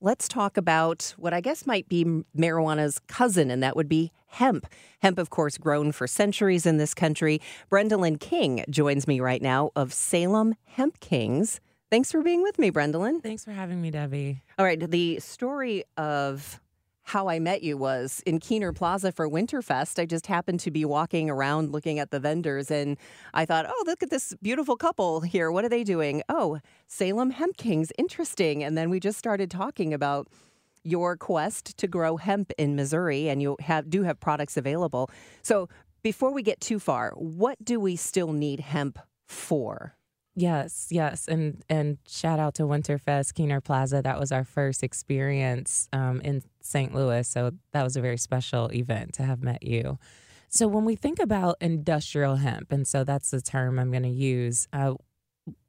let's talk about what I guess might be marijuana's cousin, and that would be hemp. Hemp, of course, grown for centuries in this country. Brendolyn King joins me right now of Salem Hemp Kings. Thanks for being with me, Brendolyn. Thanks for having me, Debbie. All right, the story of how I met you was in Kiener Plaza for Winterfest. I just happened to be walking around looking at the vendors and I thought, oh, look at this beautiful couple here. What are they doing? Oh, Salem Hemp Kings. Interesting. And then we just started talking about your quest to grow hemp in Missouri and you have do have products available. So before we get too far, what do we still need hemp for? Yes, yes, and and shout out to Winterfest Kiener Plaza. That was our first experience um, in St. Louis, so that was a very special event to have met you. So when we think about industrial hemp, and so that's the term I'm going to use, uh,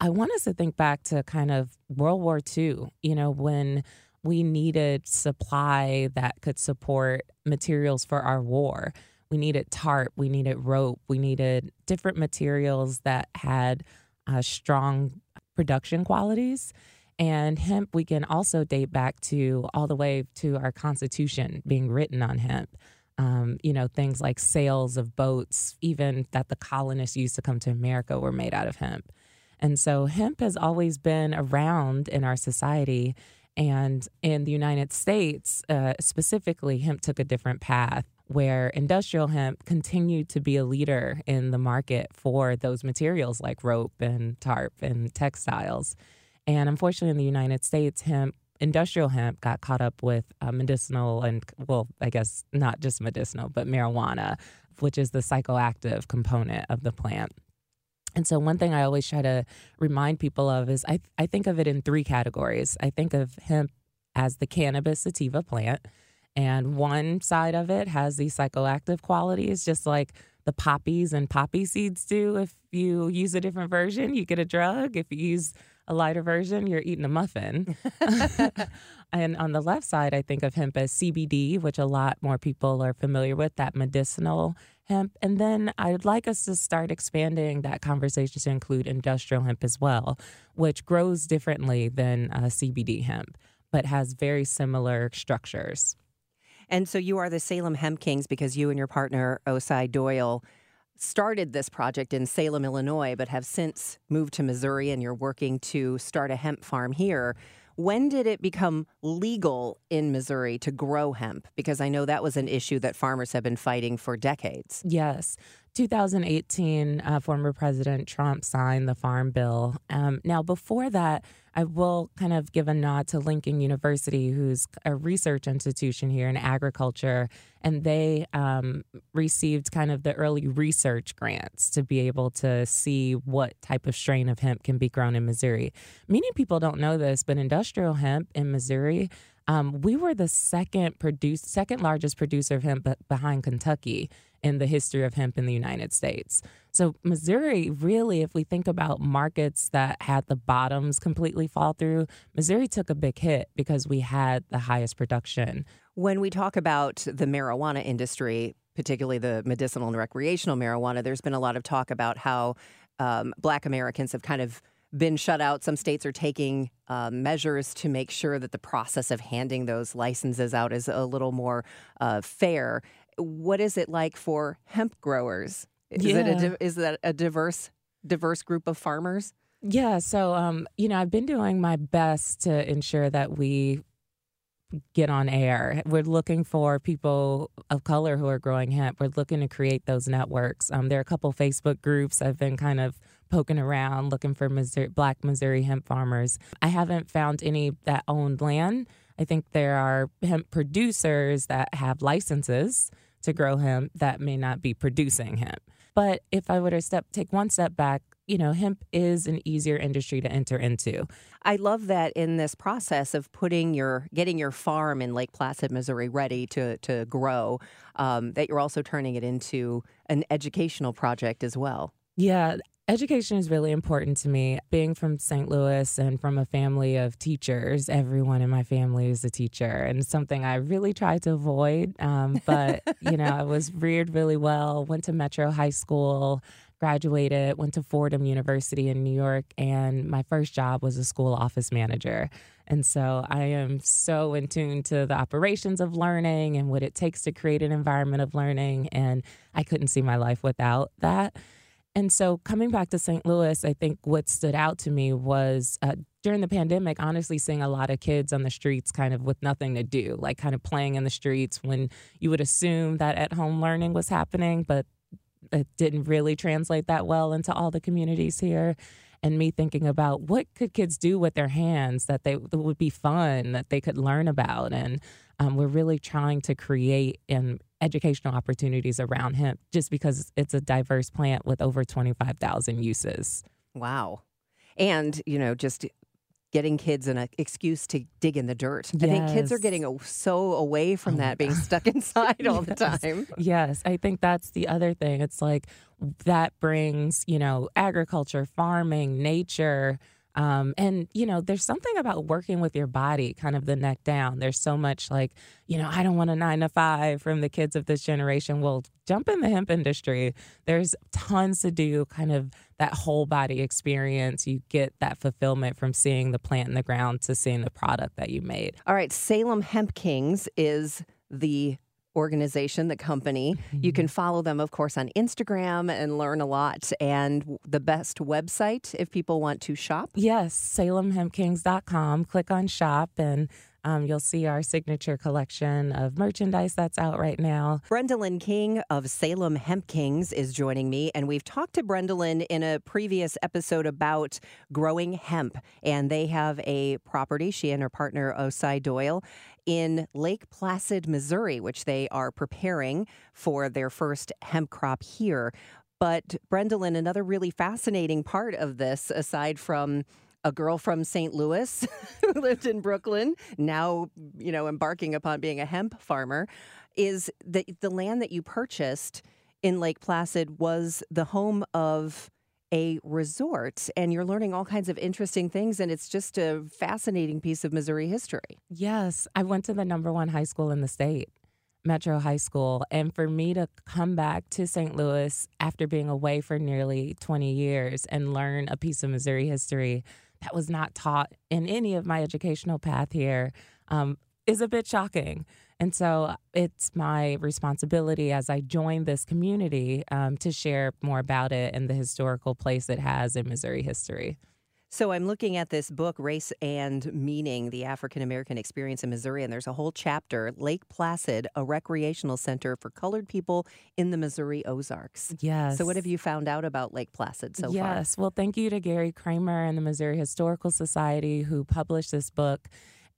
I want us to think back to kind of World War II. You know when we needed supply that could support materials for our war. We needed tarp, we needed rope, we needed different materials that had uh, strong production qualities. And hemp, we can also date back to all the way to our Constitution being written on hemp. Um, you know, things like sails of boats, even that the colonists used to come to America, were made out of hemp. And so hemp has always been around in our society. And in the United States, uh, specifically, hemp took a different path where industrial hemp continued to be a leader in the market for those materials like rope and tarp and textiles. And unfortunately, in the United States, hemp, industrial hemp, got caught up with uh, medicinal and, well, I guess not just medicinal, but marijuana, which is the psychoactive component of the plant. And so, one thing I always try to remind people of is I, I think of it in three categories. I think of hemp as the cannabis sativa plant, and one side of it has these psychoactive qualities, just like the poppies and poppy seeds do. If you use a different version, you get a drug. If you use a lighter version, you're eating a muffin. and on the left side, I think of hemp as CBD, which a lot more people are familiar with, that medicinal hemp. And then I'd like us to start expanding that conversation to include industrial hemp as well, which grows differently than uh, CBD hemp, but has very similar structures. And so you are the Salem Hemp Kings because you and your partner, Osai Doyle, started this project in Salem, Illinois, but have since moved to Missouri and you're working to start a hemp farm here. When did it become legal in Missouri to grow hemp? Because I know that was an issue that farmers have been fighting for decades. Yes. 2018, uh, former President Trump signed the Farm Bill. Um, now, before that, I will kind of give a nod to Lincoln University, who's a research institution here in agriculture, and they um, received kind of the early research grants to be able to see what type of strain of hemp can be grown in Missouri. Many people don't know this, but industrial hemp in Missouri um, we were the second produce, second largest producer of hemp behind Kentucky in the history of hemp in the United States. So Missouri, really, if we think about markets that had the bottoms completely fall through, Missouri took a big hit because we had the highest production. When we talk about the marijuana industry, particularly the medicinal and recreational marijuana, there's been a lot of talk about how um, Black Americans have kind of been shut out. Some states are taking uh, measures to make sure that the process of handing those licenses out is a little more uh, fair. What is it like for hemp growers? Is yeah. it a, is that a diverse diverse group of farmers? Yeah, so um, you know, I've been doing my best to ensure that we get on air. We're looking for people of color who are growing hemp. We're looking to create those networks. Um, there are a couple Facebook groups I've been kind of poking around looking for Missouri, black Missouri hemp farmers. I haven't found any that owned land. I think there are hemp producers that have licenses to grow hemp that may not be producing hemp. But if I were to step take one step back, you know, hemp is an easier industry to enter into. I love that in this process of putting your getting your farm in Lake Placid, Missouri, ready to to grow, um, that you're also turning it into an educational project as well. Yeah, Education is really important to me. Being from St. Louis and from a family of teachers, everyone in my family is a teacher, and something I really tried to avoid. Um, but, you know, I was reared really well, went to Metro High School, graduated, went to Fordham University in New York, and my first job was a school office manager. And so I am so in tune to the operations of learning and what it takes to create an environment of learning. And I couldn't see my life without that. And so coming back to St. Louis, I think what stood out to me was uh, during the pandemic, honestly, seeing a lot of kids on the streets kind of with nothing to do, like kind of playing in the streets when you would assume that at home learning was happening, but it didn't really translate that well into all the communities here. And me thinking about what could kids do with their hands that they that would be fun that they could learn about, and um, we're really trying to create and educational opportunities around hemp just because it's a diverse plant with over 25,000 uses. Wow. And, you know, just getting kids an excuse to dig in the dirt. Yes. I think kids are getting so away from oh that, being stuck inside all yes. the time. Yes, I think that's the other thing. It's like that brings, you know, agriculture, farming, nature, um, and, you know, there's something about working with your body, kind of the neck down. There's so much like, you know, I don't want a nine to five from the kids of this generation. Well, jump in the hemp industry. There's tons to do, kind of that whole body experience. You get that fulfillment from seeing the plant in the ground to seeing the product that you made. All right. Salem Hemp Kings is the organization, the company. Mm-hmm. You can follow them, of course, on Instagram and learn a lot. And the best website if people want to shop? Yes, salemhempkings.com. Click on shop and um, you'll see our signature collection of merchandise that's out right now. Brendalyn King of Salem Hemp Kings is joining me, and we've talked to Brendalyn in a previous episode about growing hemp. And they have a property, she and her partner Osai Doyle, in Lake Placid, Missouri, which they are preparing for their first hemp crop here. But Brendalyn, another really fascinating part of this, aside from a girl from St. Louis who lived in Brooklyn, now, you know, embarking upon being a hemp farmer, is that the land that you purchased in Lake Placid was the home of a resort and you're learning all kinds of interesting things and it's just a fascinating piece of Missouri history. Yes, I went to the number 1 high school in the state. Metro High School. And for me to come back to St. Louis after being away for nearly 20 years and learn a piece of Missouri history that was not taught in any of my educational path here um, is a bit shocking. And so it's my responsibility as I join this community um, to share more about it and the historical place it has in Missouri history. So I'm looking at this book, Race and Meaning The African American Experience in Missouri, and there's a whole chapter Lake Placid, a recreational center for colored people in the Missouri Ozarks. Yes. So, what have you found out about Lake Placid so yes. far? Yes. Well, thank you to Gary Kremer and the Missouri Historical Society who published this book.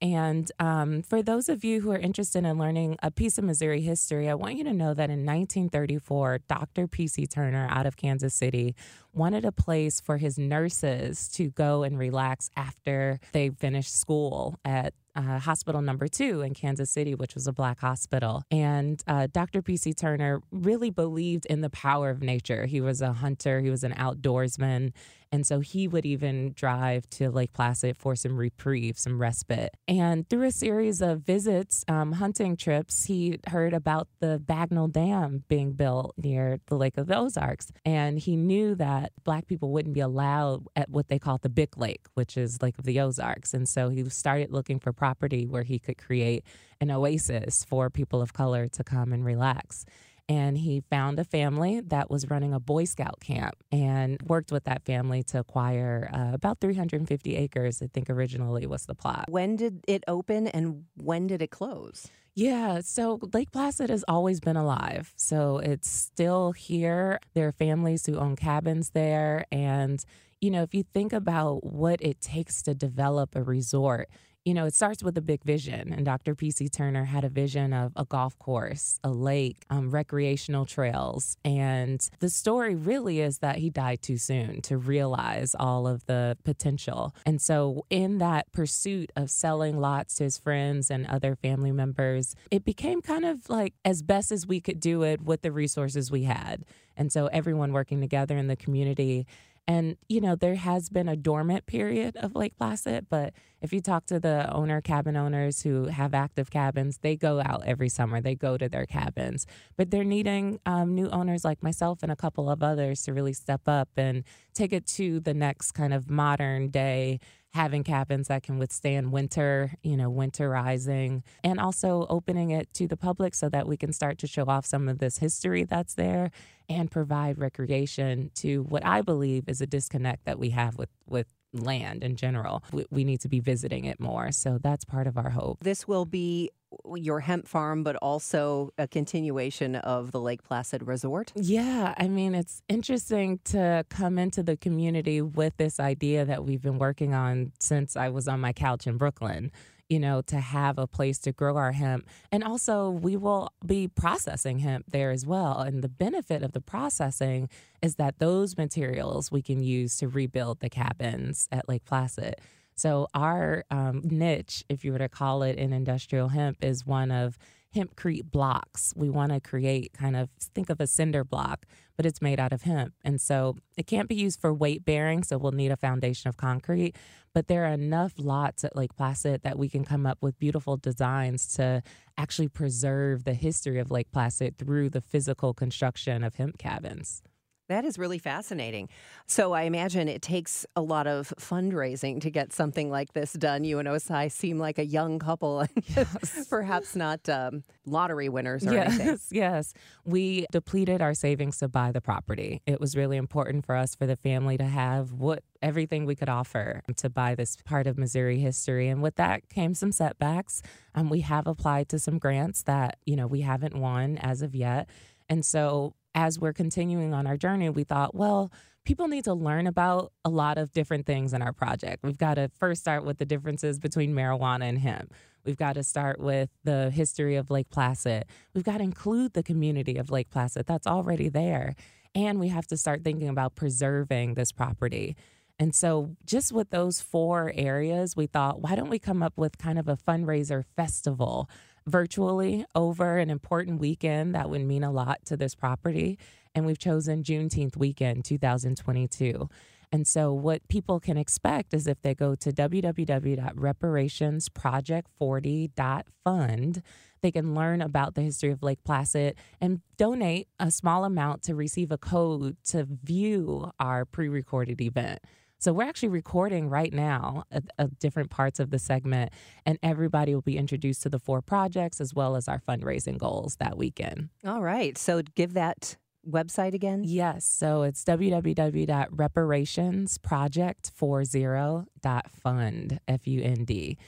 And um, for those of you who are interested in learning a piece of Missouri history, I want you to know that in 1934, Dr. P.C. Turner out of Kansas City wanted a place for his nurses to go and relax after they finished school at uh, hospital number two in Kansas City, which was a black hospital. And uh, Dr. P.C. Turner really believed in the power of nature. He was a hunter, he was an outdoorsman. And so he would even drive to Lake Placid for some reprieve, some respite. And through a series of visits, um, hunting trips, he heard about the Bagnell Dam being built near the Lake of the Ozarks. And he knew that Black people wouldn't be allowed at what they called the Big Lake, which is Lake of the Ozarks. And so he started looking for property where he could create an oasis for people of color to come and relax. And he found a family that was running a Boy Scout camp and worked with that family to acquire uh, about 350 acres, I think originally was the plot. When did it open and when did it close? Yeah, so Lake Placid has always been alive. So it's still here. There are families who own cabins there. And, you know, if you think about what it takes to develop a resort, you know, it starts with a big vision. And Dr. P.C. Turner had a vision of a golf course, a lake, um, recreational trails. And the story really is that he died too soon to realize all of the potential. And so, in that pursuit of selling lots to his friends and other family members, it became kind of like as best as we could do it with the resources we had. And so, everyone working together in the community and, you know, there has been a dormant period of Lake Placid, but if you talk to the owner cabin owners who have active cabins, they go out every summer. They go to their cabins, but they're needing um, new owners like myself and a couple of others to really step up and take it to the next kind of modern day having cabins that can withstand winter, you know, winterizing, and also opening it to the public so that we can start to show off some of this history that's there and provide recreation to what I believe is a disconnect that we have with with land in general. We, we need to be visiting it more. So that's part of our hope. This will be your hemp farm, but also a continuation of the Lake Placid Resort? Yeah, I mean, it's interesting to come into the community with this idea that we've been working on since I was on my couch in Brooklyn. You know, to have a place to grow our hemp. And also, we will be processing hemp there as well. And the benefit of the processing is that those materials we can use to rebuild the cabins at Lake Placid. So, our um, niche, if you were to call it in industrial hemp, is one of hempcrete blocks. We want to create kind of think of a cinder block, but it's made out of hemp. And so it can't be used for weight bearing, so we'll need a foundation of concrete. But there are enough lots at Lake Placid that we can come up with beautiful designs to actually preserve the history of Lake Placid through the physical construction of hemp cabins. That is really fascinating. So I imagine it takes a lot of fundraising to get something like this done. You and Osai seem like a young couple, yes. perhaps not um, lottery winners or yes, anything. Yes, we depleted our savings to buy the property. It was really important for us, for the family, to have what everything we could offer to buy this part of Missouri history. And with that came some setbacks. Um, we have applied to some grants that you know we haven't won as of yet. And so as we're continuing on our journey, we thought, well, people need to learn about a lot of different things in our project. We've got to first start with the differences between marijuana and hemp. We've got to start with the history of Lake Placid. We've got to include the community of Lake Placid that's already there. And we have to start thinking about preserving this property. And so, just with those four areas, we thought, why don't we come up with kind of a fundraiser festival virtually over an important weekend that would mean a lot to this property. And we've chosen Juneteenth weekend 2022. And so, what people can expect is if they go to www.reparationsproject40.fund, they can learn about the history of Lake Placid and donate a small amount to receive a code to view our pre recorded event. So we're actually recording right now a, a different parts of the segment, and everybody will be introduced to the four projects as well as our fundraising goals that weekend. All right. So give that website again? Yes. So it's www.reparationsproject40.fund, F U N D.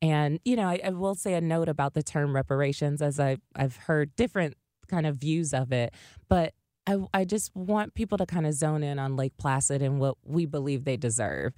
And, you know, I, I, will say a note about the term reparations as I, I've heard different kind of views of it. But I, I just want people to kind of zone in on Lake Placid and what we believe they deserve.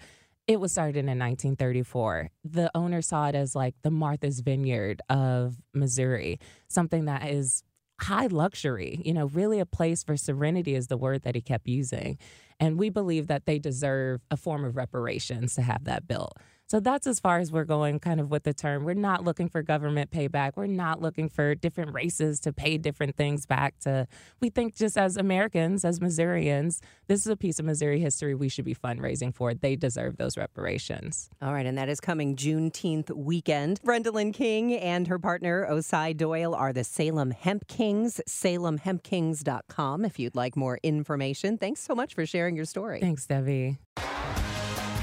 It was started in 1934. The owner saw it as like the Martha's Vineyard of Missouri, something that is high luxury, you know, really a place for serenity is the word that he kept using. And we believe that they deserve a form of reparations to have that built. So that's as far as we're going, kind of with the term. We're not looking for government payback. We're not looking for different races to pay different things back to. We think just as Americans, as Missourians, this is a piece of Missouri history we should be fundraising for. They deserve those reparations. All right, and that is coming Juneteenth weekend. Brenda King and her partner Osai Doyle are the Salem Hemp Kings, salemhempkings.com if you'd like more information. Thanks so much for sharing your story. Thanks, Debbie.